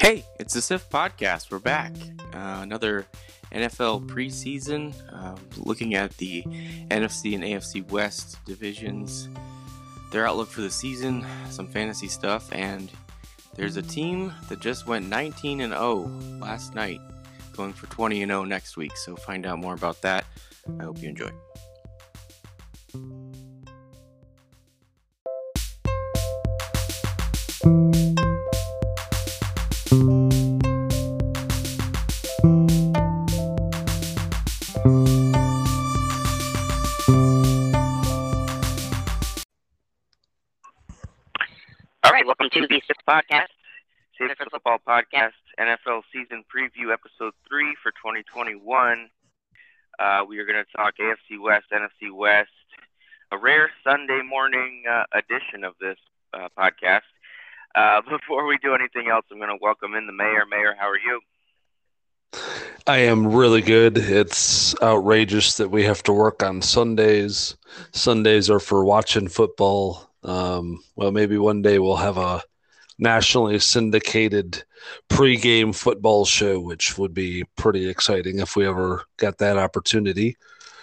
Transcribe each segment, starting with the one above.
Hey, it's the SIF podcast. We're back. Uh, another NFL preseason, uh, looking at the NFC and AFC West divisions, their outlook for the season, some fantasy stuff, and there's a team that just went 19 and 0 last night, going for 20 and 0 next week. So find out more about that. I hope you enjoy. All Podcast, NFL Season Preview, Episode 3 for 2021. Uh, we are going to talk AFC West, NFC West, a rare Sunday morning uh, edition of this uh, podcast. Uh, before we do anything else, I'm going to welcome in the mayor. Mayor, how are you? I am really good. It's outrageous that we have to work on Sundays. Sundays are for watching football. Um, well, maybe one day we'll have a nationally syndicated pregame football show, which would be pretty exciting if we ever got that opportunity.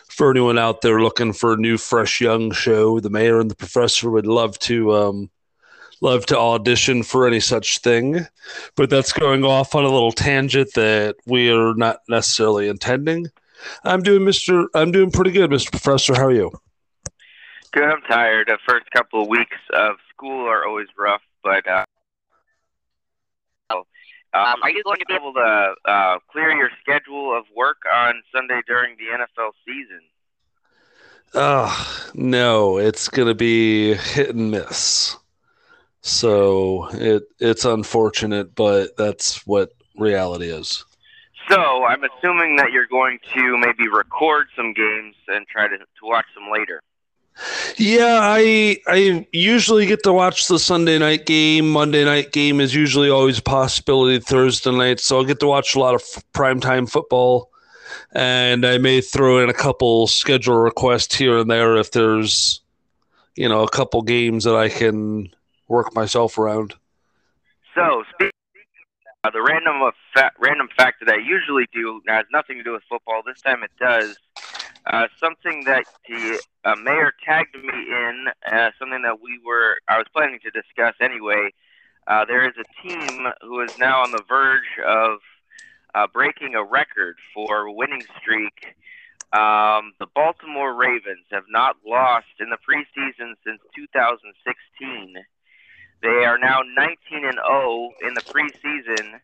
For anyone out there looking for a new, fresh, young show, the mayor and the professor would love to um, love to audition for any such thing. But that's going off on a little tangent that we are not necessarily intending. I'm doing Mr. I'm doing pretty good, Mr. Professor. How are you? Good. I'm tired. The first couple of weeks of school are always rough, but uh, um, are you going to be able to uh, clear your schedule of work on Sunday during the NFL season? Oh, no, it's going to be hit and miss. So it it's unfortunate, but that's what reality is. So I'm assuming that you're going to maybe record some games and try to, to watch them later. Yeah, I I usually get to watch the Sunday night game. Monday night game is usually always a possibility. Thursday night, so I'll get to watch a lot of primetime football, and I may throw in a couple schedule requests here and there if there's, you know, a couple games that I can work myself around. So speaking uh, the random of fa- random fact that I usually do has nothing to do with football. This time it does. Uh, something that the uh, mayor tagged me in, uh, something that we were I was planning to discuss anyway. Uh, there is a team who is now on the verge of uh, breaking a record for winning streak. Um, the Baltimore Ravens have not lost in the preseason since 2016. They are now 19 and 0 in the preseason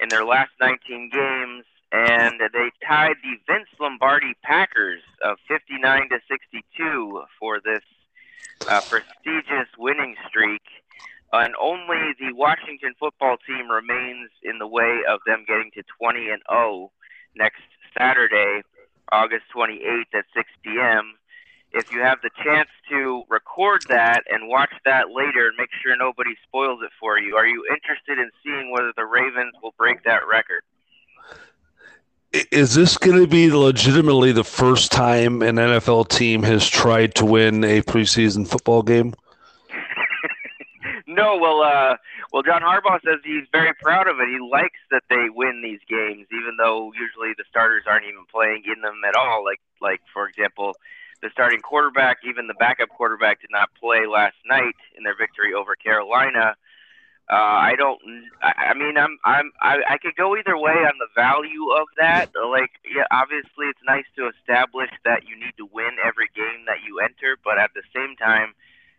in their last 19 games, and they tied the Vince Lombardi Packers of 59 to 62 for this uh, prestigious winning streak. And only the Washington football team remains in the way of them getting to 20 and 0 next Saturday, August 28th at 6 p.m if you have the chance to record that and watch that later and make sure nobody spoils it for you, are you interested in seeing whether the Ravens will break that record? Is this going to be legitimately the first time an NFL team has tried to win a preseason football game? no, well, uh, well, John Harbaugh says he's very proud of it. He likes that they win these games, even though usually the starters aren't even playing in them at all. Like, like for example, the starting quarterback, even the backup quarterback, did not play last night in their victory over Carolina. Uh, I don't. I, I mean, I'm. I'm. I, I could go either way on the value of that. Like, yeah, obviously, it's nice to establish that you need to win every game that you enter, but at the same time,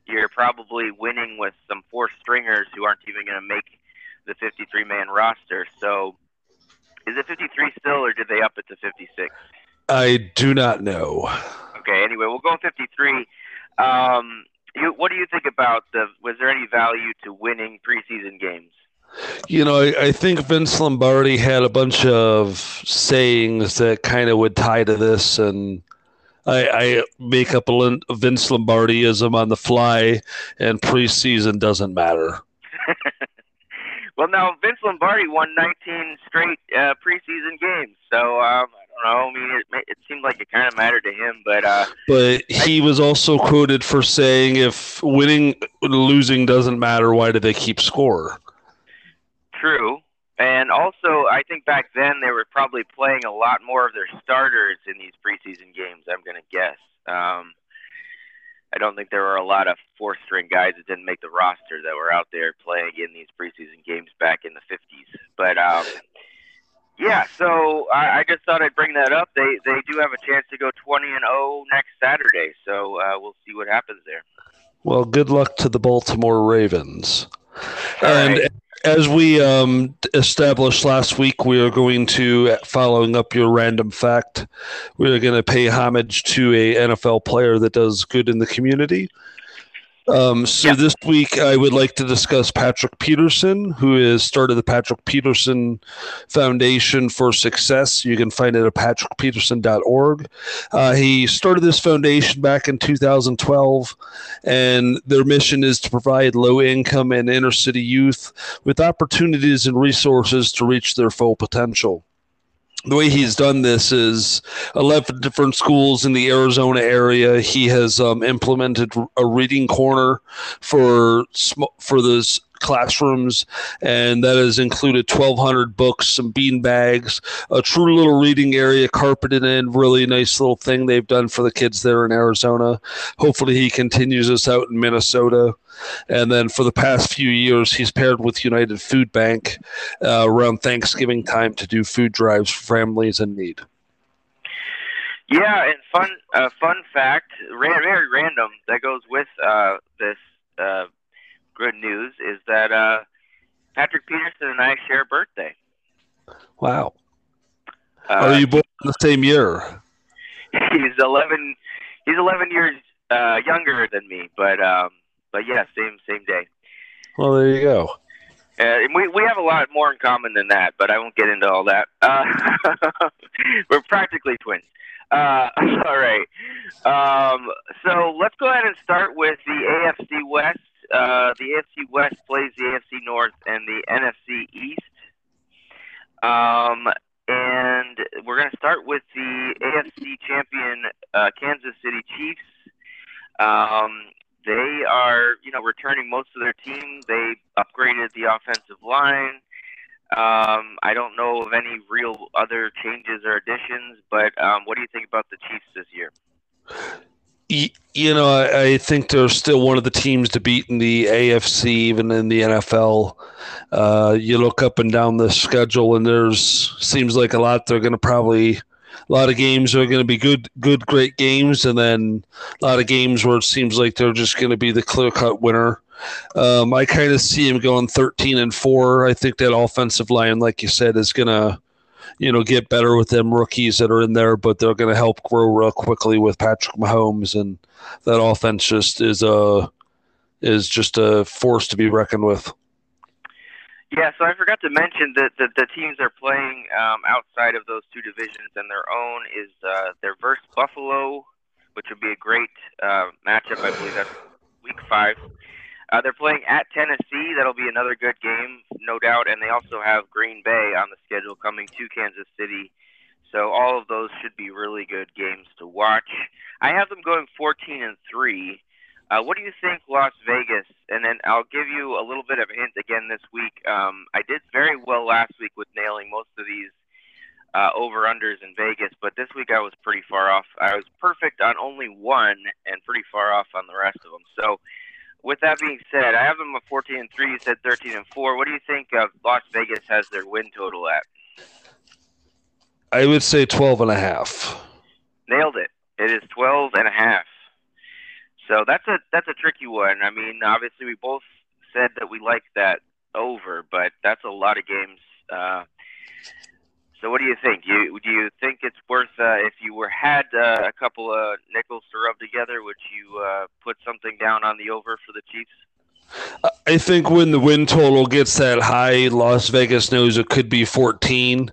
you're probably winning with some four stringers who aren't even going to make the 53 man roster. So, is it 53 still, or did they up it to 56? I do not know. Okay. Anyway, we'll go 53. Um, you, what do you think about the? Was there any value to winning preseason games? You know, I, I think Vince Lombardi had a bunch of sayings that kind of would tie to this, and I, I make up a Vince Lombardiism on the fly, and preseason doesn't matter. well, now Vince Lombardi won 19 straight uh, preseason games, so um, know. I mean, it, it seemed like it kind of mattered to him, but uh, but he I, was also quoted for saying, "If winning, losing doesn't matter, why do they keep score?" true. And also, I think back then they were probably playing a lot more of their starters in these preseason games. I'm going to guess. Um, I don't think there were a lot of four string guys that didn't make the roster that were out there playing in these preseason games back in the 50s. But um, yeah, so I, I just thought I'd bring that up. They they do have a chance to go 20 and 0 next Saturday, so uh, we'll see what happens there. Well, good luck to the Baltimore Ravens. All and right. as we um, established last week, we are going to, following up your random fact, we are going to pay homage to a NFL player that does good in the community. Um, so Yeah. this week, I would like to discuss Patrick Peterson, who has started the Patrick Peterson Foundation for Success. You can find it at patrickpeterson.org. Uh, he started this foundation back in 2012 and their mission is to provide low income and inner city youth with opportunities and resources to reach their full potential. The way he's done this is 11 different schools in the Arizona area. He has um, implemented a reading corner for for those classrooms, and that has included 1,200 books, some bean bags, a true little reading area carpeted in. Really nice little thing they've done for the kids there in Arizona. Hopefully, he continues this out in Minnesota. And then for the past few years, he's paired with United Food Bank uh, around Thanksgiving time to do food drives for families in need. Yeah, and fun uh, fun fact, very random that goes with uh, this good news is that uh, Patrick Peterson and I share a birthday. Wow. Uh, Are you born in the same year? he's eleven. He's eleven years uh, younger than me, but um, but yeah, same same day. Well, there you go. Uh, and we we have a lot more in common than that, but I won't get into all that. Uh, we're practically twins. Uh, all right. Um, so let's go ahead and start with the AFC West. Uh, the AFC West plays the AFC North and the NFC East. Um, and we're going to start with the AFC champion uh, Kansas City Chiefs. Um, they are, you know, returning most of their team. They upgraded the offensive line. Um, I don't know of any real other changes or additions, but um, what do you think about the Chiefs this year? You know, I, I think they're still one of the teams to beat in the AFC, even in the NFL. Uh, you look up and down the schedule, and there's seems like a lot. They're going to probably a lot of games are going to be good, good, great games, and then a lot of games where it seems like they're just going to be the clear cut winner. Um, I kind of see him going 13 and four. I think that offensive line, like you said, is going to, you know, get better with them rookies that are in there, but they're going to help grow real quickly with Patrick Mahomes, and that offense just is a is just a force to be reckoned with. Yeah, so I forgot to mention that the, the teams they're playing um, outside of those two divisions and their own is uh, their versus Buffalo, which would be a great uh, matchup. I believe that's week five. Uh, they're playing at Tennessee. That'll be another good game, no doubt. And they also have Green Bay on the schedule coming to Kansas City. So all of those should be really good games to watch. I have them going 14 and three. Uh, what do you think, Las Vegas? And then I'll give you a little bit of a hint again this week. Um, I did very well last week with nailing most of these uh, over unders in Vegas, but this week I was pretty far off. I was perfect on only one and pretty far off on the rest of them. So, with that being said, I have them at 14 and three. You said 13 and four. What do you think of Las Vegas has their win total at? I would say 12 and a half. Nailed it. It is 12 and a half. So that's a that's a tricky one. I mean, obviously we both said that we like that over, but that's a lot of games. Uh, so what do you think? You do you think it's worth uh, if you were had uh, a couple of nickels to rub together? Would you uh, put something down on the over for the Chiefs? I think when the win total gets that high, Las Vegas knows it could be 14,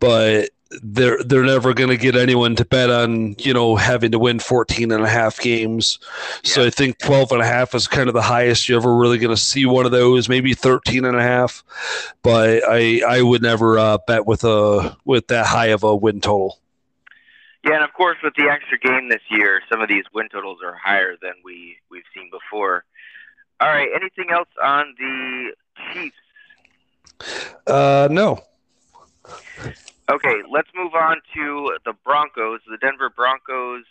but they're they're never going to get anyone to bet on, you know, having to win 14 and a half games. So I think 12 and a half is kind of the highest you're ever really going to see one of those, maybe 13 and a half, but I I would never uh, bet with a with that high of a win total. Yeah, and of course with the extra game this year, some of these win totals are higher than we we've seen before. All right, anything else on the Chiefs? Uh, no. Okay, let's move on to the Broncos. The Denver Broncos.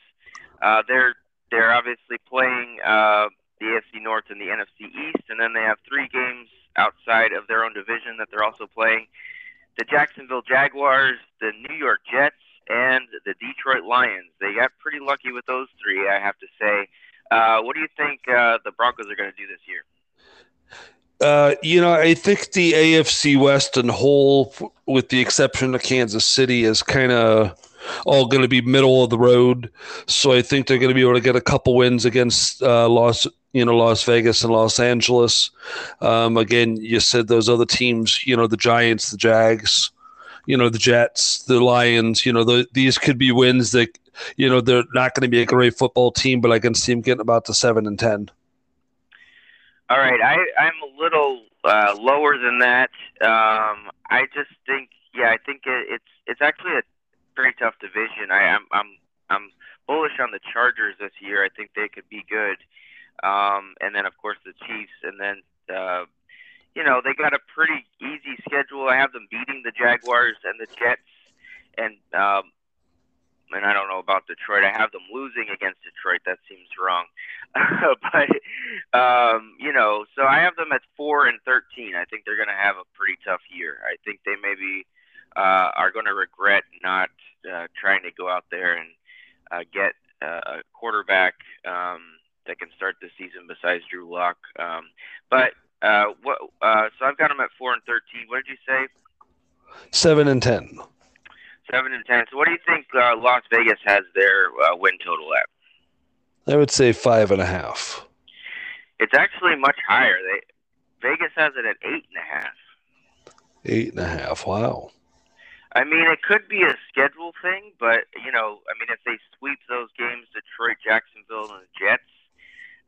Uh, they're they're obviously playing uh, the AFC North and the NFC East, and then they have three games outside of their own division that they're also playing. The Jacksonville Jaguars, the New York Jets, and the Detroit Lions. They got pretty lucky with those three, I have to say. Uh, what do you think uh, the Broncos are going to do this year? Uh, you know, I think the AFC West and whole, with the exception of Kansas City, is kind of all going to be middle of the road. So I think they're going to be able to get a couple wins against uh, Las, you know, Las Vegas and Los Angeles. Um, again, you said those other teams, you know, the Giants, the Jags, you know, the Jets, the Lions. You know, the, these could be wins that, you know, they're not going to be a great football team, but I can see them getting about the seven and ten. All right, I, I'm a little uh, lower than that. Um, I just think, yeah, I think it, it's it's actually a pretty tough division. I, I'm I'm I'm bullish on the Chargers this year. I think they could be good. Um, and then of course the Chiefs, and then uh, you know they got a pretty easy schedule. I have them beating the Jaguars and the Jets, and um, and I don't know about Detroit. I have them losing against Detroit. That seems wrong, but um, you know, so I have them at four and thirteen. I think they're going to have a pretty tough year. I think they maybe uh, are going to regret not uh, trying to go out there and uh, get uh, a quarterback um, that can start the season besides Drew Lock. Um, but uh, what? Uh, so I've got them at four and thirteen. What did you say? Seven and ten. Seven and ten. So what do you think uh, Las Vegas has their uh, win total at? I would say five and a half. It's actually much higher. They Vegas has it at eight and a half. Eight and a half. Wow. I mean, it could be a schedule thing, but you know, I mean, if they sweep those games, Detroit, Jacksonville, and the Jets,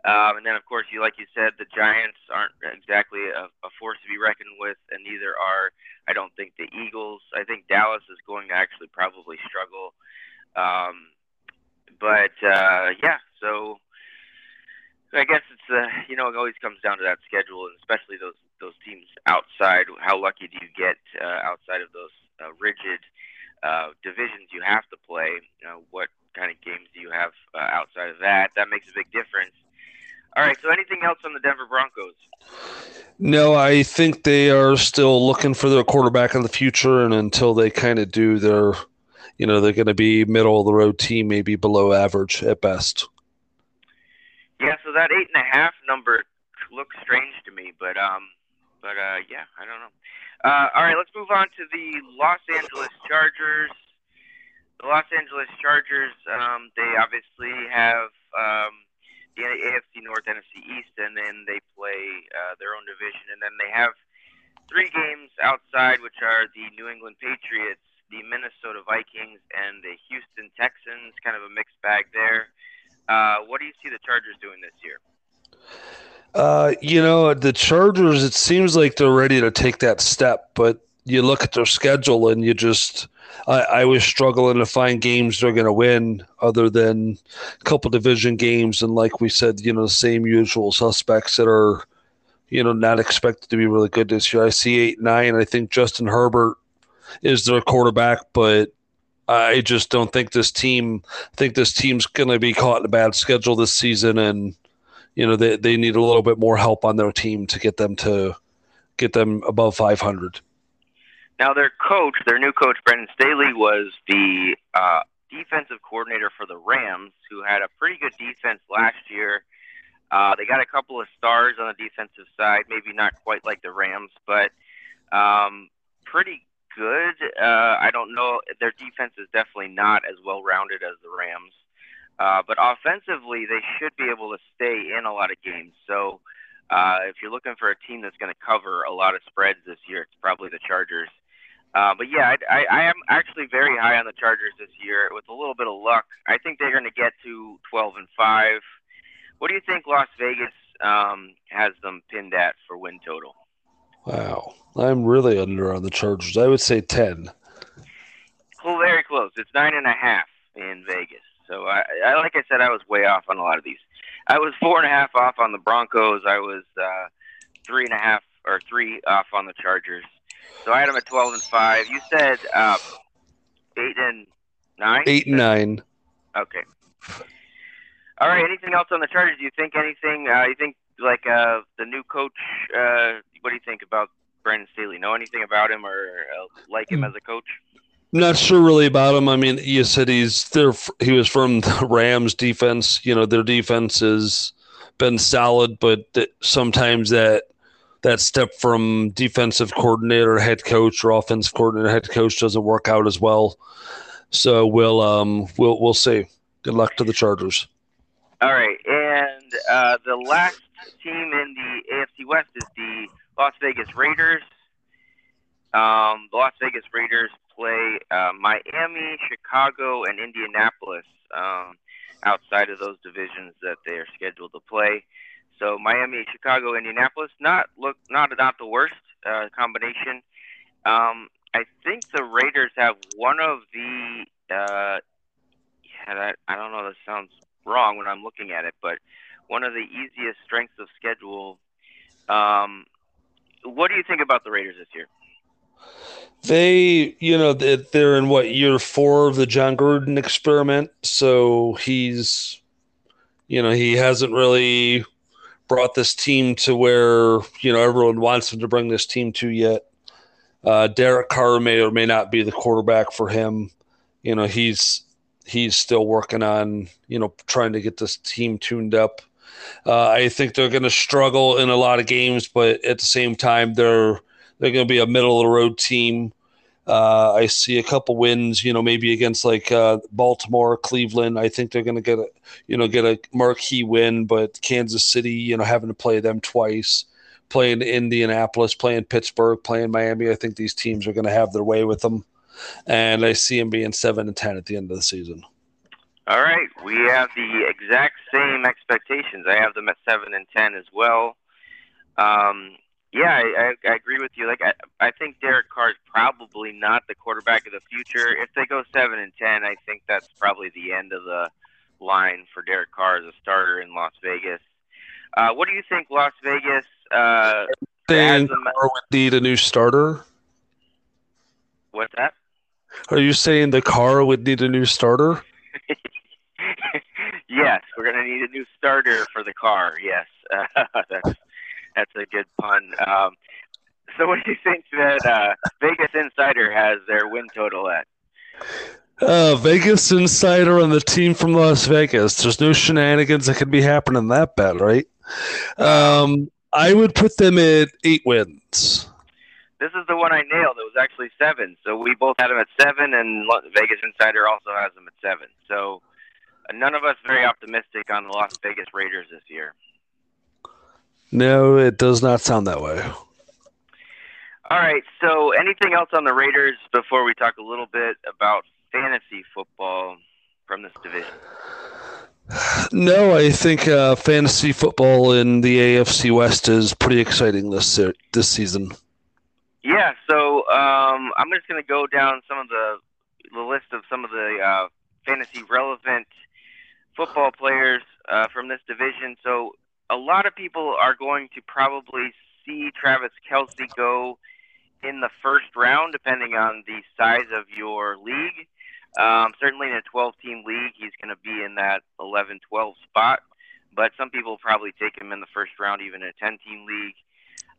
um, and then of course, you like you said, the Giants aren't exactly a, a force to be reckoned with, and neither are I don't think the Eagles. I think Dallas is going to actually probably struggle. Um, but uh, yeah, so I guess it's uh, you know it always comes down to that schedule, and especially those those teams outside. How lucky do you get uh, outside of those uh, rigid uh, divisions you have to play. You what kind of games do you have uh, outside of that? That makes a big difference. All right. So, anything else on the Denver Broncos? No, I think they are still looking for their quarterback in the future, and until they kind of do, their, you know, they're going to be middle of the road team, maybe below average at best. Yeah. So that eight and a half number looks strange to me, but um, but uh, yeah, I don't know. Uh, all right, let's move on to the Los Angeles Chargers. The Los Angeles Chargers, um, they obviously have um, the AFC North, NFC East, and then they play uh, their own division. And then they have three games outside, which are the New England Patriots, the Minnesota Vikings, and the Houston Texans. Kind of a mixed bag there. Uh, what do you see the Chargers doing this year? Uh, you know, the Chargers, it seems like they're ready to take that step, but you look at their schedule and you just, I, I was struggling to find games they're going to win other than a couple division games. And like we said, you know, the same usual suspects that are, you know, not expected to be really good this year. I see eight, nine. I think Justin Herbert is their quarterback, but I just don't think this team, I think this team's going to be caught in a bad schedule this season. And, you know they, they need a little bit more help on their team to get them to get them above 500 now their coach their new coach brandon staley was the uh, defensive coordinator for the rams who had a pretty good defense last year uh, they got a couple of stars on the defensive side maybe not quite like the rams but um, pretty good uh, i don't know their defense is definitely not as well rounded as the rams uh, but offensively, they should be able to stay in a lot of games. So uh, if you're looking for a team that's going to cover a lot of spreads this year, it's probably the Chargers. Uh, but yeah, I, I, I am actually very high on the Chargers this year. With a little bit of luck, I think they're going to get to 12 and five. What do you think Las Vegas um, has them pinned at for win total? Wow, I'm really under on the Chargers. I would say 10. Well, very close. It's nine and a half in Vegas. So I, I, like I said, I was way off on a lot of these. I was four and a half off on the Broncos. I was uh, three and a half or three off on the Chargers. So I had them at 12 and five. You said uh, eight and nine. Eight and nine. Okay. All right. Anything else on the Chargers? Do you think anything? Uh, you think like uh, the new coach? Uh, what do you think about Brandon Staley? Know anything about him or uh, like him as a coach? Not sure really about him. I mean, you said he's there. He was from the Rams defense. You know, their defense has been solid, but th- sometimes that that step from defensive coordinator, head coach, or offensive coordinator, head coach doesn't work out as well. So we'll um we'll we'll see. Good luck to the Chargers. All right, and uh, the last team in the AFC West is the Las Vegas Raiders. Um, the Las Vegas Raiders play uh, Miami, Chicago, and Indianapolis um, outside of those divisions that they are scheduled to play. So Miami, Chicago, Indianapolis, not look not not the worst uh, combination. Um, I think the Raiders have one of the uh, yeah, that, I don't know. That sounds wrong when I'm looking at it, but one of the easiest strengths of schedule. Um, what do you think about the Raiders this year? They, you know, they're in what year four of the Jon Gruden experiment. So he's, you know, he hasn't really brought this team to where you know everyone wants him to bring this team to yet. Uh, Derek Carr may or may not be the quarterback for him. You know, he's he's still working on you know trying to get this team tuned up. Uh, I think they're going to struggle in a lot of games, but at the same time, they're they're going to be a middle of the road team. Uh, I see a couple wins, you know, maybe against like uh, Baltimore, Cleveland. I think they're going to get a, you know, get a marquee win. But Kansas City, you know, having to play them twice, playing Indianapolis, playing Pittsburgh, playing Miami. I think these teams are going to have their way with them, and I see them being seven and ten at the end of the season. All right, we have the exact same expectations. I have them at seven and ten as well. Um, yeah, I, I, I agree with you. Like, I, I think Derek Carr is probably not the quarterback of the future. If they go seven and ten, I think that's probably the end of the line for Derek Carr as a starter in Las Vegas. Uh, what do you think, Las Vegas? Uh, think Carr would need a new starter. What's that? Are you saying the Carr would need a new starter? yes, we're going to need a new starter for the car. Yes, uh, that's that's a good pun. Um, so, what do you think that uh, Vegas Insider has their win total at? Uh, Vegas Insider on the team from Las Vegas. There's no shenanigans that could be happening that bad, right? Um, I would put them at eight wins. This is the one I nailed. It was actually seven. So we both had them at seven, and Vegas Insider also has them at seven. So uh, none of us very optimistic on the Las Vegas Raiders this year. No, it does not sound that way. All right. So, anything else on the Raiders before we talk a little bit about fantasy football from this division? No, I think uh, fantasy football in the AFC West is pretty exciting this this season. Yeah. So um, I'm just going to go down some of the the list of some of the uh, fantasy relevant football players uh, from this division. So a lot of people are going to probably see Travis Kelce go in the first round, depending on the size of your league. Um, certainly in a 12 team league, he's going to be in that 11 12 spot. But some people probably take him in the first round, even in a 10 team league.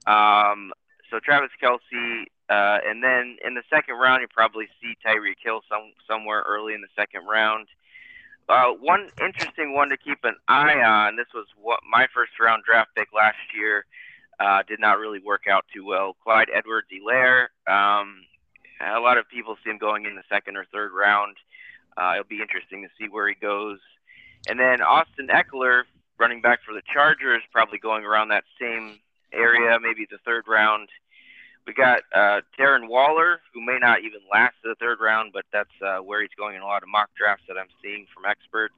Um, so Travis Kelce, uh, and then in the second round, you probably see Tyreek Hill some, somewhere early in the second round. Uh, one interesting one to keep an eye on. This was what my first round draft pick last year. Uh, did not really work out too well. Clyde Edwards-Helaire. Um, a lot of people see him going in the second or third round. Uh, it'll be interesting to see where he goes. And then Austin Ekeler, running back for the Chargers, probably going around that same area, maybe the third round. We got uh, Darren Waller, who may not even last the third round, but that's uh, where he's going in a lot of mock drafts that I'm seeing from experts.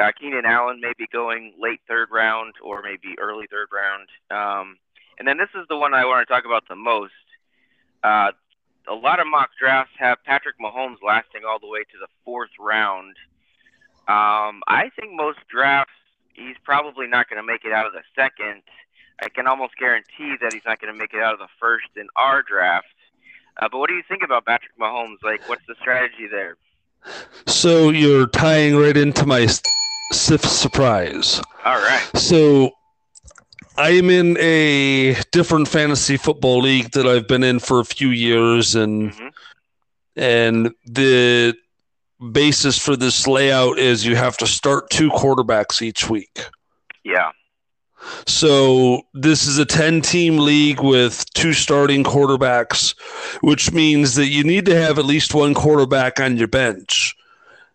Uh, Keenan Allen may be going late third round or maybe early third round. Um, and then this is the one I want to talk about the most. Uh, a lot of mock drafts have Patrick Mahomes lasting all the way to the fourth round. Um, I think most drafts, he's probably not going to make it out of the second. I can almost guarantee that he's not going to make it out of the first in our draft. Uh, but what do you think about Patrick Mahomes? Like, what's the strategy there? So you're tying right into my SIF surprise. All right. So I'm in a different fantasy football league that I've been in for a few years, and mm-hmm. and the basis for this layout is you have to start two quarterbacks each week. Yeah. So this is a 10 team league with two starting quarterbacks, which means that you need to have at least one quarterback on your bench.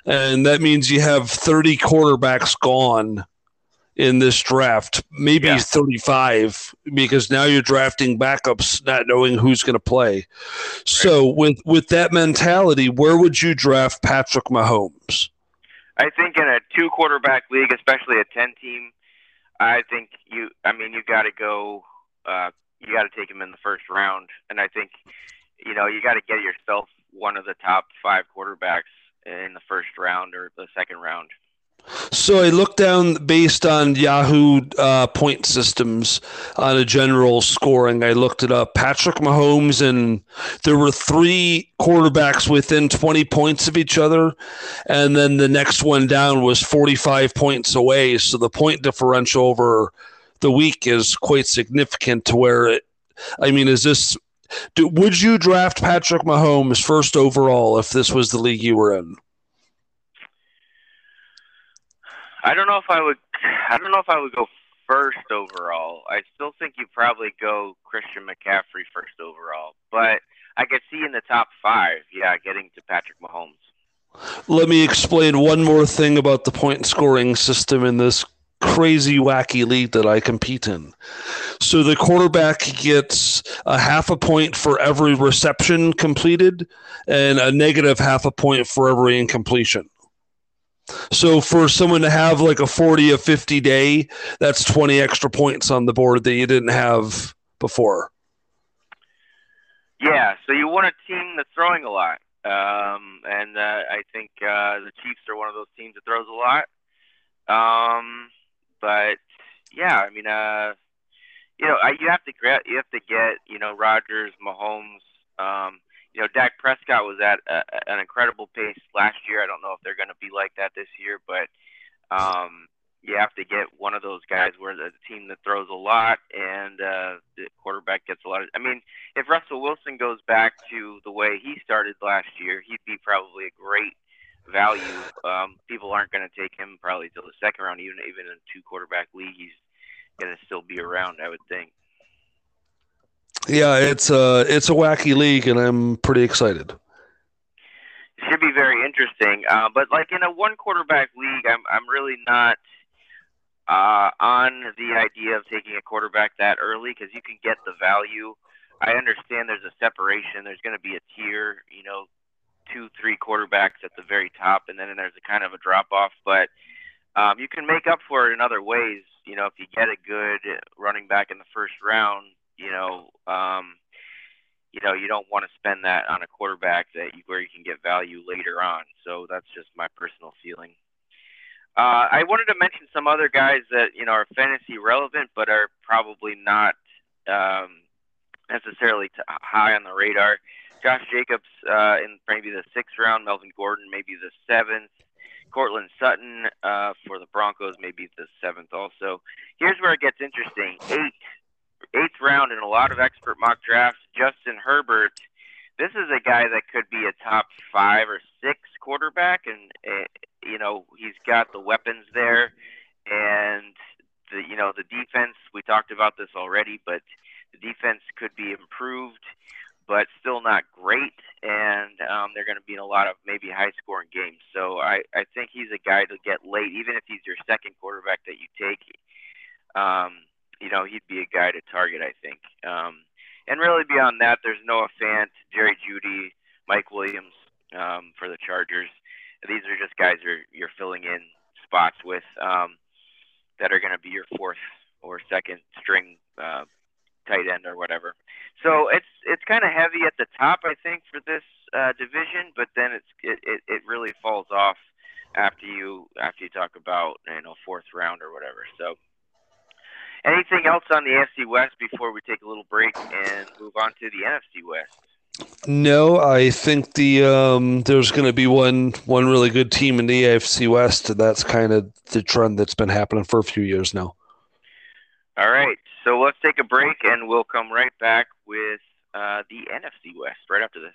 And that means you have 30 quarterbacks gone in this draft, maybe yeah. 35, because now you're drafting backups, not knowing who's going to play. Right. So, with with that mentality, where would you draft Patrick Mahomes? I think in a two quarterback league, especially a 10 team, I think you. I mean, you got to go. Uh, you got to take him in the first round, and I think you know you got to get yourself one of the top five quarterbacks in the first round or the second round. So I looked down based on Yahoo uh, point systems on a general scoring. I looked it up. Patrick Mahomes and there were three quarterbacks within 20 points of each other, and then the next one down was 45 points away. So the point differential over the week is quite significant to where it. I mean, is this? Do, would you draft Patrick Mahomes first overall if this was the league you were in? I don't know if I would. I don't know if I would go first overall. I still think you probably go Christian McCaffrey first overall, but I could see in the top five, yeah, getting to Patrick Mahomes. Let me explain one more thing about the point scoring system in this crazy wacky league that I compete in. So the quarterback gets a half a point for every reception completed and a negative half a point for every incompletion. So for someone to have like a 40 or 50 day, that's 20 extra points on the board that you didn't have before. Yeah, so you want a team that's throwing a lot. Um, and uh, I think uh, the Chiefs are one of those teams that throws a lot. Um, but yeah, I mean, uh, you know, I, you have to you have to get you know Rodgers, Mahomes, um, you know, Dak Prescott was at a, an incredible pace last year. I don't know if they're going to be like that this year, but um, you have to get one of those guys where the team that throws a lot and uh, the quarterback gets a lot of. I mean, if Russell Wilson goes back to the way he started last year, he'd be probably a great value. Um, people aren't going to take him probably till the second round, even even in a two quarterback league. He's going to still be around, I would think. Yeah, it's a it's a wacky league, and I'm pretty excited. It should be very interesting. Uh, but like in a one quarterback league, I'm I'm really not uh, on the idea of taking a quarterback that early because you can get the value. I understand there's a separation. There's going to be a tier, you know, two, three quarterbacks at the very top, and then there's a kind of a drop off. But um, you can make up for it in other ways. You know, if you get a good running back in the first round, you know, um, you know, you don't want to spend that on a quarterback that you, where you can get value later on. So that's just my personal feeling. Uh, I wanted to mention some other guys that you know are fantasy relevant, but are probably not um, necessarily high on the radar. Josh Jacobs uh, in maybe the sixth round, Melvin Gordon maybe the seventh, Courtland Sutton uh, for the Broncos maybe the seventh also. Here's where it gets interesting: eight eighth round in a lot of expert mock drafts, Justin Herbert. This is a guy that could be a top five or six quarterback, and uh, you know he's got the weapons there, and the you know the defense. We talked about this already, but the defense could be improved, but still not great, and um, they're going to be in a lot of maybe high scoring games. So I I think he's a guy to get late, even if he's your second quarterback that you take. Um, you know, he'd be a guy to target, I think. Um, and really beyond that, there's Noah Fant, Jerry Jeudy, Mike Williams um, for the Chargers. These are just guys you're, you're filling in spots with um, that are going to be your fourth or second string uh, tight end or whatever. So it's it's kind of heavy at the top, I think, for this uh, division, but then it's it, it, it really falls off after you after you talk about you know fourth round or whatever. So Anything else on the AFC West before we take a little break and move on to the NFC West? No, I think the um, there's going to be one one really good team in the AFC West, and that's kind of the trend that's been happening for a few years now. All right, so let's take a break, and we'll come right back with uh, the NFC West right after this.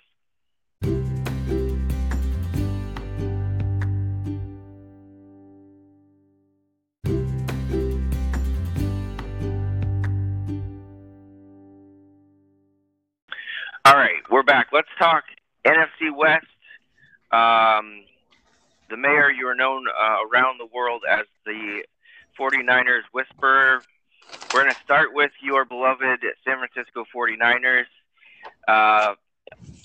All right, we're back. Let's talk NFC West. Um, the mayor, you are known uh, around the world as the 49ers Whisperer. We're going to start with your beloved San Francisco 49ers. Uh,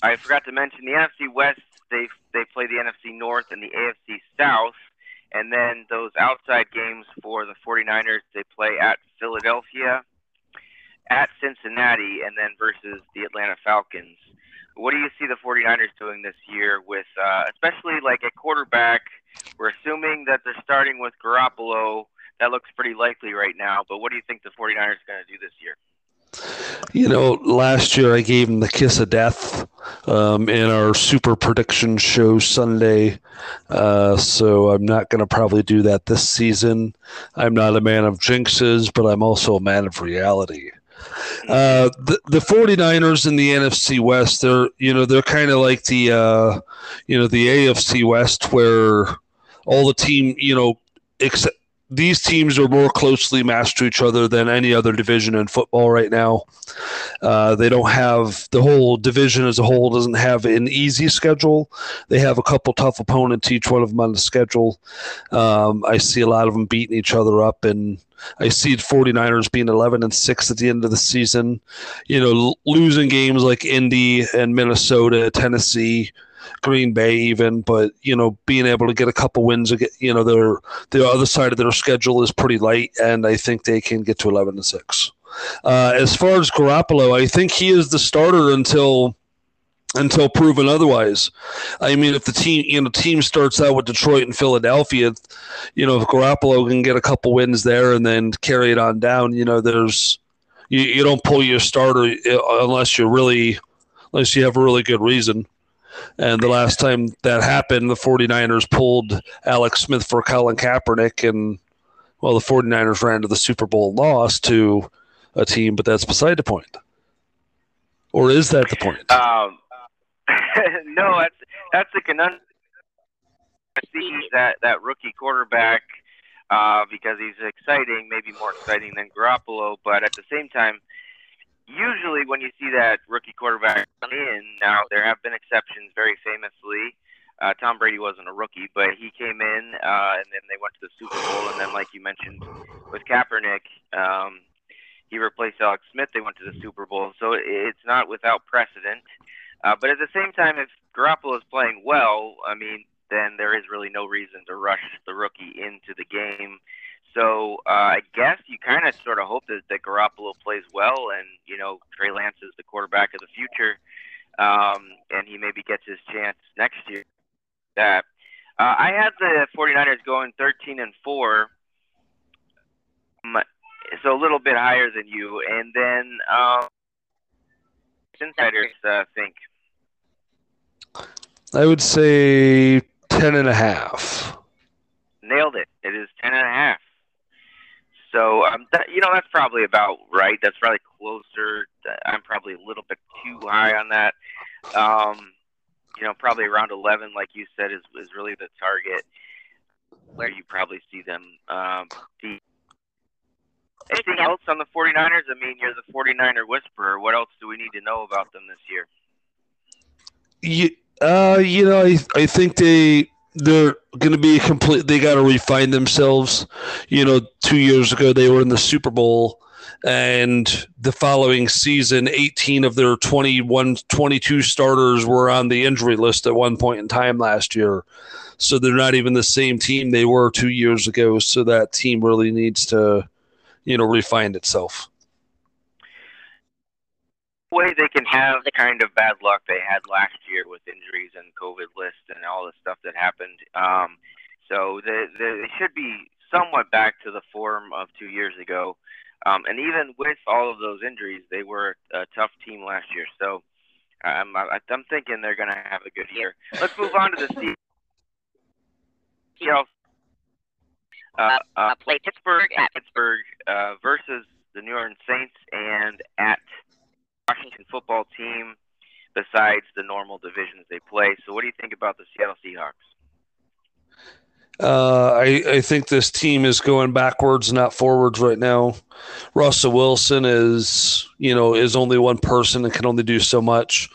I forgot to mention the NFC West, they, they play the NFC North and the AFC South. And then those outside games for the 49ers, they play at Philadelphia, at Cincinnati, and then versus the Atlanta Falcons. What do you see the 49ers doing this year with, uh, especially like at quarterback? We're assuming that they're starting with Garoppolo. That looks pretty likely right now. But what do you think the 49ers are going to do this year? You know, last year I gave him the kiss of death um, in our super prediction show Sunday. Uh, so I'm not going to probably do that this season. I'm not a man of jinxes, but I'm also a man of reality. Uh, the the 49ers in the NFC West, they're you know they're kind of like the uh, you know the AFC West where all the team you know except these teams are more closely matched to each other than any other division in football right now. Uh, they don't have the whole division as a whole doesn't have an easy schedule. They have a couple tough opponents, each one of them on the schedule. Um, I see a lot of them beating each other up, and I see the 49ers being 11 and 6 at the end of the season. You know, l- losing games like Indy and Minnesota, Tennessee. Green Bay even, but you know, being able to get a couple wins, you know, their the other side of their schedule is pretty light, and I think they can get to eleven and six. Uh, as far as Garoppolo, I think he is the starter until until proven otherwise. I mean, if the team, you know, team starts out with Detroit and Philadelphia, you know, if Garoppolo can get a couple wins there and then carry it on down, you know, there's you, you don't pull your starter uh, unless you're really unless you have a really good reason. And the last time that happened, the 49ers pulled Alex Smith for Colin Kaepernick, and well, the 49ers ran to the Super Bowl loss to a team, but that's beside the point. Or is that the point? Um, no, that's that's the conundrum. I see that that rookie quarterback uh, because he's exciting, maybe more exciting than Garoppolo, but at the same time, usually when you see that rookie quarterback come in, now there have been exceptions. Very famously, uh, Tom Brady wasn't a rookie, but he came in, uh, and then they went to the Super Bowl, and then like you mentioned with Kaepernick, um, he replaced Alex Smith. They went to the Super Bowl, so it's not without precedent. Uh, but at the same time, if Garoppolo is playing well, I mean, then there is really no reason to rush the rookie into the game. So uh, I guess you kind of sort of hope that, that Garoppolo plays well, and you know Trey Lance is the quarterback of the future, um, and he maybe gets his chance next year. That uh, I had the 49ers going 13 and four, um, so a little bit higher than you, and then um, insiders uh, think. I would say 10 and a half. Nailed it. It is 10 and a half. So, um, that, you know, that's probably about right. That's probably closer. I'm probably a little bit too high on that. Um, you know, probably around 11, like you said, is, is really the target where you probably see them um. Anything else on the 49ers? I mean, you're the 49er whisperer. What else do we need to know about them this year? You, uh, you know, I, I think they they're going to be complete. They got to refine themselves. You know, two years ago they were in the Super Bowl, and the following season, 18 of their 21, 22 starters were on the injury list at one point in time last year. So they're not even the same team they were two years ago. So that team really needs to, you know, refine itself way they can have the kind of bad luck they had last year with injuries and COVID list and all the stuff that happened. Um, so they, they should be somewhat back to the form of two years ago. Um, and even with all of those injuries, they were a tough team last year. So I'm, I'm thinking they're going to have a good year. Let's move on to the Seahawks. Seahawks uh, uh, play Pittsburgh at Pittsburgh uh, versus the New Orleans Saints and at Washington football team besides the normal divisions they play. So, what do you think about the Seattle Seahawks? Uh, I, I think this team is going backwards, not forwards right now. Russell Wilson is, you know, is only one person and can only do so much.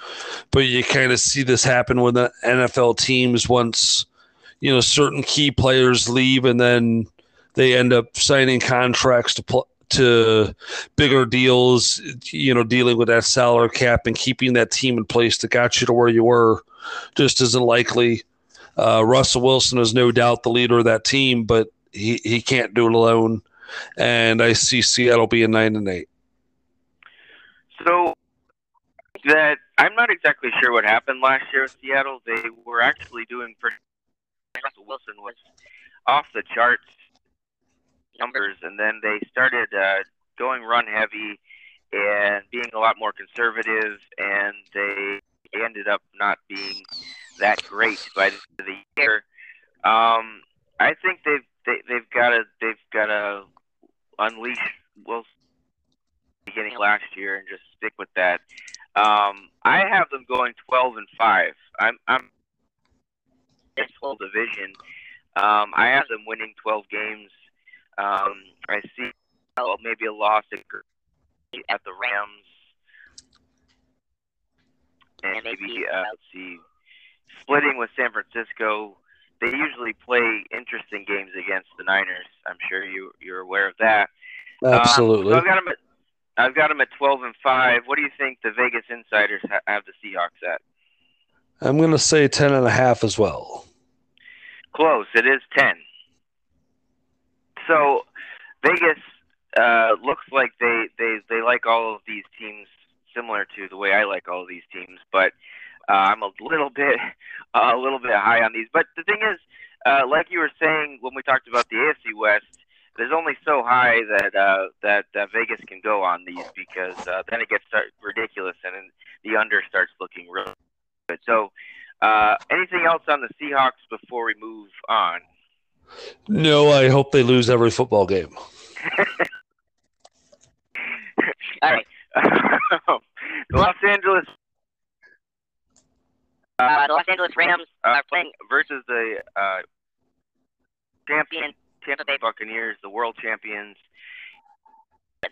But you kind of see this happen when the NFL teams once, you know, certain key players leave and then they end up signing contracts to pl- to bigger deals, you know, dealing with that salary cap and keeping that team in place that got you to where you were just isn't likely. Uh, Russell Wilson is no doubt the leader of that team, but he, he can't do it alone. And I see Seattle being nine and eight. So that I'm not exactly sure what happened last year with Seattle. They were actually doing pretty. Russell Wilson was off the charts numbers, and then they started uh, going run heavy and being a lot more conservative, and they ended up not being that great by the end of the year. Um, I think they've they, they've got to they've got to unleash Wilson beginning last year and just stick with that. Um, I have them going twelve and five. I'm I'm this whole division. Um, I have them winning twelve games um, I see well, maybe a loss at, at the Rams, and maybe uh, let's see, splitting with San Francisco. They usually play interesting games against the Niners. I'm sure you you're aware of that. Absolutely. Um, so I've got them at I've got them at 12 and five. What do you think the Vegas insiders ha- have the Seahawks at? I'm going to say 10 and a half as well. Close. It is 10. So Vegas uh, looks like they, they, they like all of these teams similar to the way I like all of these teams, but uh, I'm a little bit uh, a little bit high on these. But the thing is, uh, like you were saying when we talked about the AFC West, there's only so high that uh, that uh, Vegas can go on these because uh, then it gets start ridiculous and then the under starts looking real good. So, uh, anything else on the Seahawks before we move on? No, I hope they lose every football game. All right. Los Angeles uh, the Los Angeles Rams are playing versus the uh, champion Tampa Bay Buccaneers, the world champions.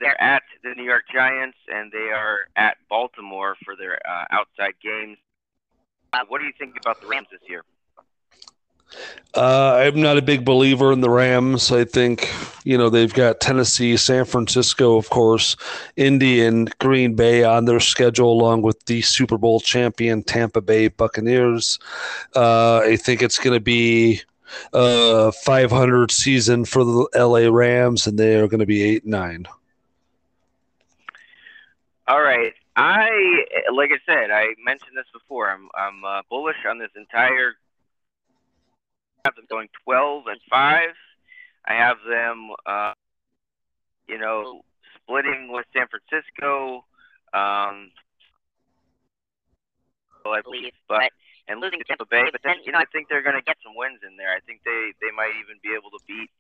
They're at the New York Giants and they are at Baltimore for their uh, outside games. Uh, what do you think about the Rams this year? Uh, I'm not a big believer in the Rams. I think, you know, they've got Tennessee, San Francisco, of course, Indy, and Green Bay on their schedule, along with the Super Bowl champion Tampa Bay Buccaneers. Uh, I think it's going to be a 500 season for the LA Rams, and they are going to be 8 9. All right. I, like I said, I mentioned this before. I'm, I'm uh, bullish on this entire have them going 12 and 5. I have them, uh, you know, splitting with San Francisco, um, I believe, but and losing to Tampa Bay. But then, you know, I think they're going to get some wins in there. I think they they might even be able to beat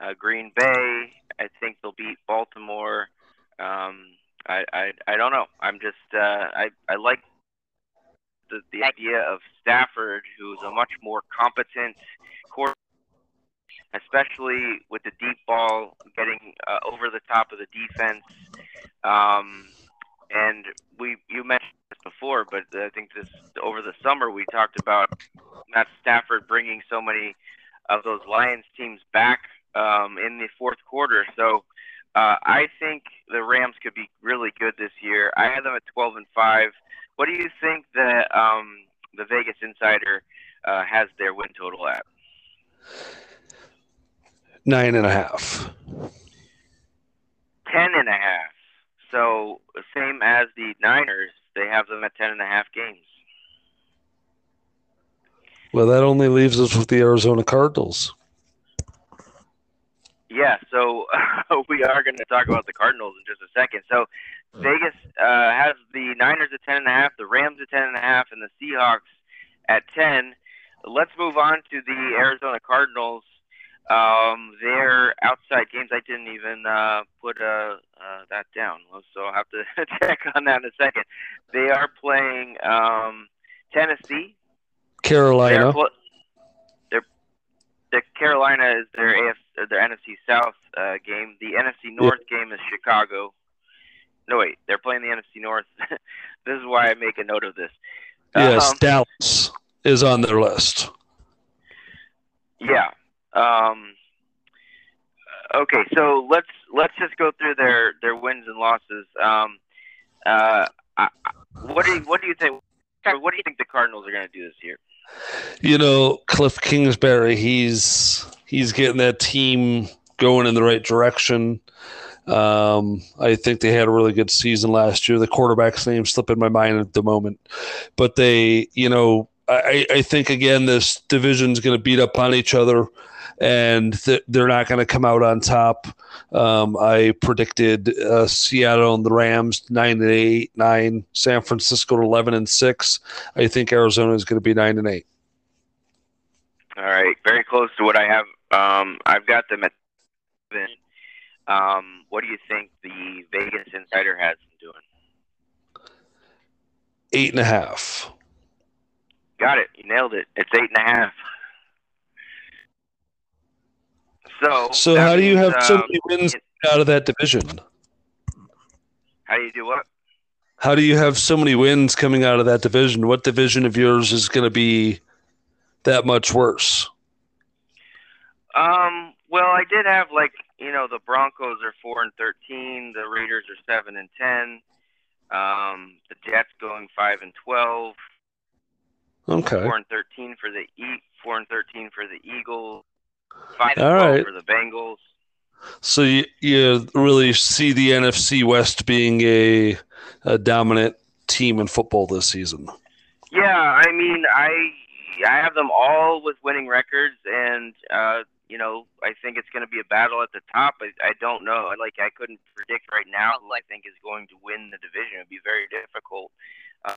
uh, Green Bay. I think they'll beat Baltimore. Um, I, I I don't know. I'm just uh, I I like the, the idea of Stafford, who's a much more competent quarterback, especially with the deep ball getting uh, over the top of the defense. Um, and we you mentioned this before, but I think this over the summer we talked about Matt Stafford bringing so many of those Lions teams back um, in the fourth quarter. So uh, I think the Rams could be really good this year. I have them at 12 and five. What do you think that um, the Vegas Insider uh, has their win total at? Nine and a half. Ten and a half. So same as the Niners, they have them at ten and a half games. Well, that only leaves us with the Arizona Cardinals. Yeah, so we are going to talk about the Cardinals in just a second. So Vegas uh, has the Niners at ten and a half, the Rams at ten and a half, and the Seahawks at ten. Let's move on to the Arizona Cardinals. Um, their outside games, I didn't even uh, put uh, uh, that down, so I'll have to check on that in a second. They are playing um, Tennessee, Carolina. They're, pl- they're, they're Carolina is their AF, their NFC South uh, game. The NFC North game is Chicago. No wait, they're playing the NFC North. this is why I make a note of this. yes, Um, Dallas is on their list. Yeah. Um, okay, so let's let's just go through their their wins and losses. Um, uh, I- what do you, what do you think? What do you think the Cardinals are going to do this year? You know, Kliff Kingsbury, he's he's getting that team going in the right direction. Um, I think they had a really good season last year. The quarterback's name slipped in my mind at the moment, but they, you know, I, I think again this division's going to beat up on each other, and th- they're not going to come out on top. Um, I predicted uh, Seattle and the Rams nine and eight, nine. San Francisco eleven and six. I think Arizona is going to be nine and eight. All right, very close to what I have. Um, I've got them at seven. Um, what do you think the Vegas Insider has them doing? Eight and a half. Got it. You nailed it. It's eight and a half. So, So how do you have so um, many wins out of that division? How do you do what? How do you have so many wins coming out of that division? What division of yours is going to be that much worse? Um, well, I did have like you know the Broncos are four and thirteen, the Raiders are seven and ten, um, the Jets going five and twelve, Okay. four and thirteen for the e- four and thirteen for the Eagles, five and All twelve right. for the Bengals. So you, you really see the NFC West being a, a dominant team in football this season. Yeah, I mean, I I have them all with winning records, and uh, you know, I think it's going to be a battle at the top. I, I don't know. Like, I couldn't predict right now who I think is going to win the division. It'd be very difficult. Uh,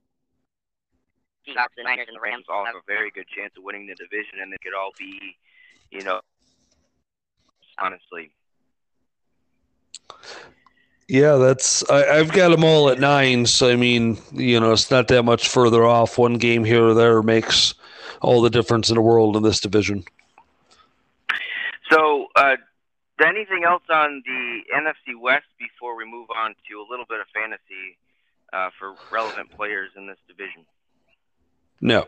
Seahawks, the Niners, and the Rams all have a very good chance of winning the division, and they could all be, you know, honestly. Yeah, that's I, I've got them all at nine. So I mean, you know, it's not that much further off. One game here or there makes all the difference in the world in this division. So, uh, anything else on the NFC West before we move on to a little bit of fantasy uh, for relevant players in this division? No.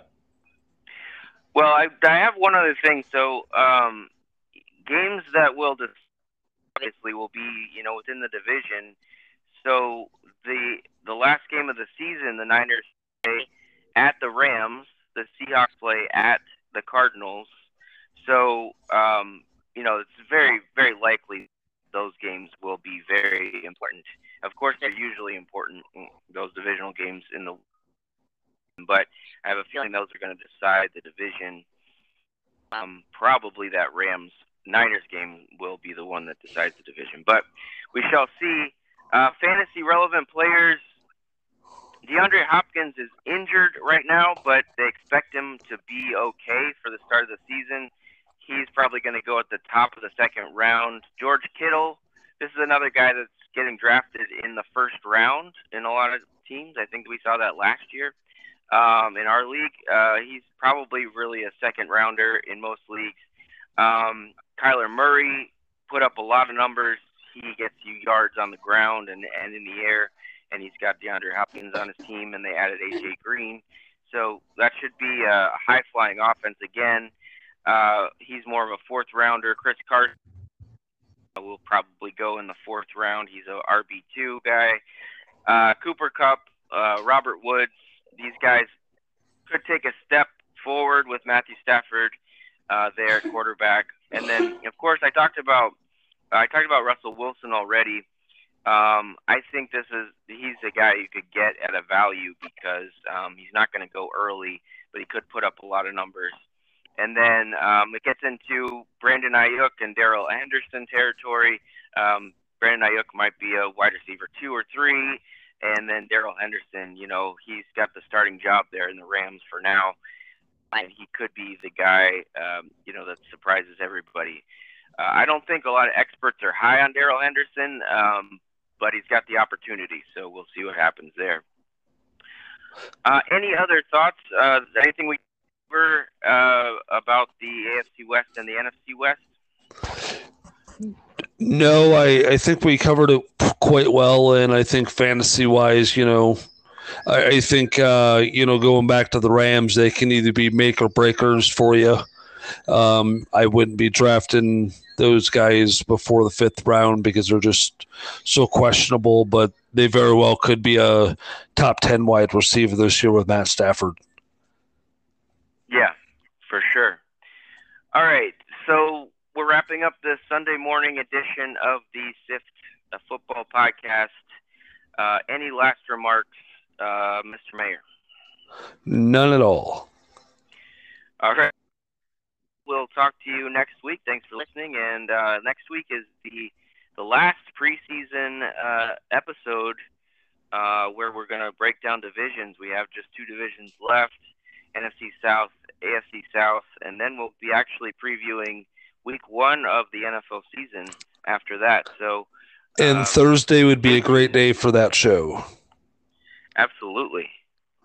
Well, I, I have one other thing. So, um, games that will obviously will be you know within the division. So the the last game of the season, the Niners play at the Rams. The Seahawks play at the Cardinals. So um, you know it's very very likely those games will be very important. Of course, they're usually important those divisional games in the but I have a feeling those are going to decide the division. Um, probably that Rams Niners game will be the one that decides the division, but we shall see. Uh, fantasy relevant players. DeAndre Hopkins is injured right now, but they expect him to be okay for the start of the season. He's probably going to go at the top of the second round. George Kittle. This is another guy that's getting drafted in the first round in a lot of teams. I think we saw that last year um, in our league. Uh, he's probably really a second rounder in most leagues. Um, Kyler Murray put up a lot of numbers. He gets you yards on the ground and, and in the air, and he's got DeAndre Hopkins on his team, and they added AJ Green. So that should be a high flying offense again. Uh, he's more of a fourth rounder. Chris Carson will probably go in the fourth round. He's a RB two guy. Uh, Cooper Kupp, uh, Robert Woods, these guys could take a step forward with Matthew Stafford uh, at quarterback. And then, of course, I talked about I talked about Russell Wilson already. Um, I think this is he's a guy you could get at a value because um, he's not going to go early, but he could put up a lot of numbers. And then um, it gets into Brandon Aiyuk and Darrell Henderson territory. Um, Brandon Aiyuk might be a wide receiver two or three, and then Darrell Henderson, you know, he's got the starting job there in the Rams for now, and he could be the guy, um, you know, that surprises everybody. Uh, I don't think a lot of experts are high on Darrell Henderson, um, but he's got the opportunity, so we'll see what happens there. Uh, any other thoughts? Uh, anything we cover uh, about the AFC West and the NFC West? No, I, I think we covered it quite well, and I think fantasy wise, you know, I, I think uh, you know going back to the Rams, they can either be make or breakers for you. Um, I wouldn't be drafting those guys before the fifth round because they're just so questionable, but they very well could be a top ten wide receiver this year with Matt Stafford. Yeah, for sure. All right, so we're wrapping up the Sunday morning edition of the SIFT Football Podcast. Uh, any last remarks, uh, Mr. Mayor? None at all. All right. We'll talk to you next week. Thanks for listening. And uh, next week is the the last preseason uh, episode uh, where we're going to break down divisions. We have just two divisions left: NFC South, AFC South, and then we'll be actually previewing week one of the NFL season after that. So, And um, Thursday would be a great day for that show. absolutely.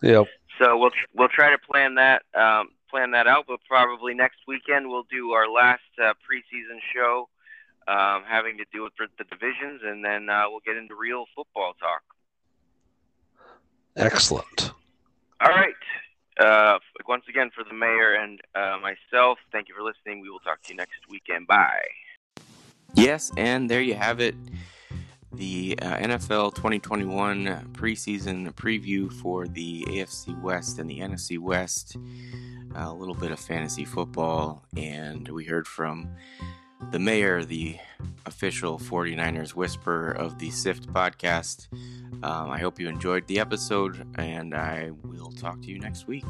Yep. So we'll we'll try to plan that um, plan that out, but probably next weekend we'll do our last uh, preseason show, um, having to do with the the divisions, and then uh, we'll get into real football talk. Excellent. All right. Uh, once again, for the mayor and uh, myself, thank you for listening. We will talk to you next weekend. Bye. Yes, and there you have it. The uh, NFL 2021 preseason preview for the AFC West and the NFC West. a little bit of fantasy football, and we heard from the mayor, the official 49ers whisperer of the SIFT podcast. Um, I hope you enjoyed the episode, and I will talk to you next week.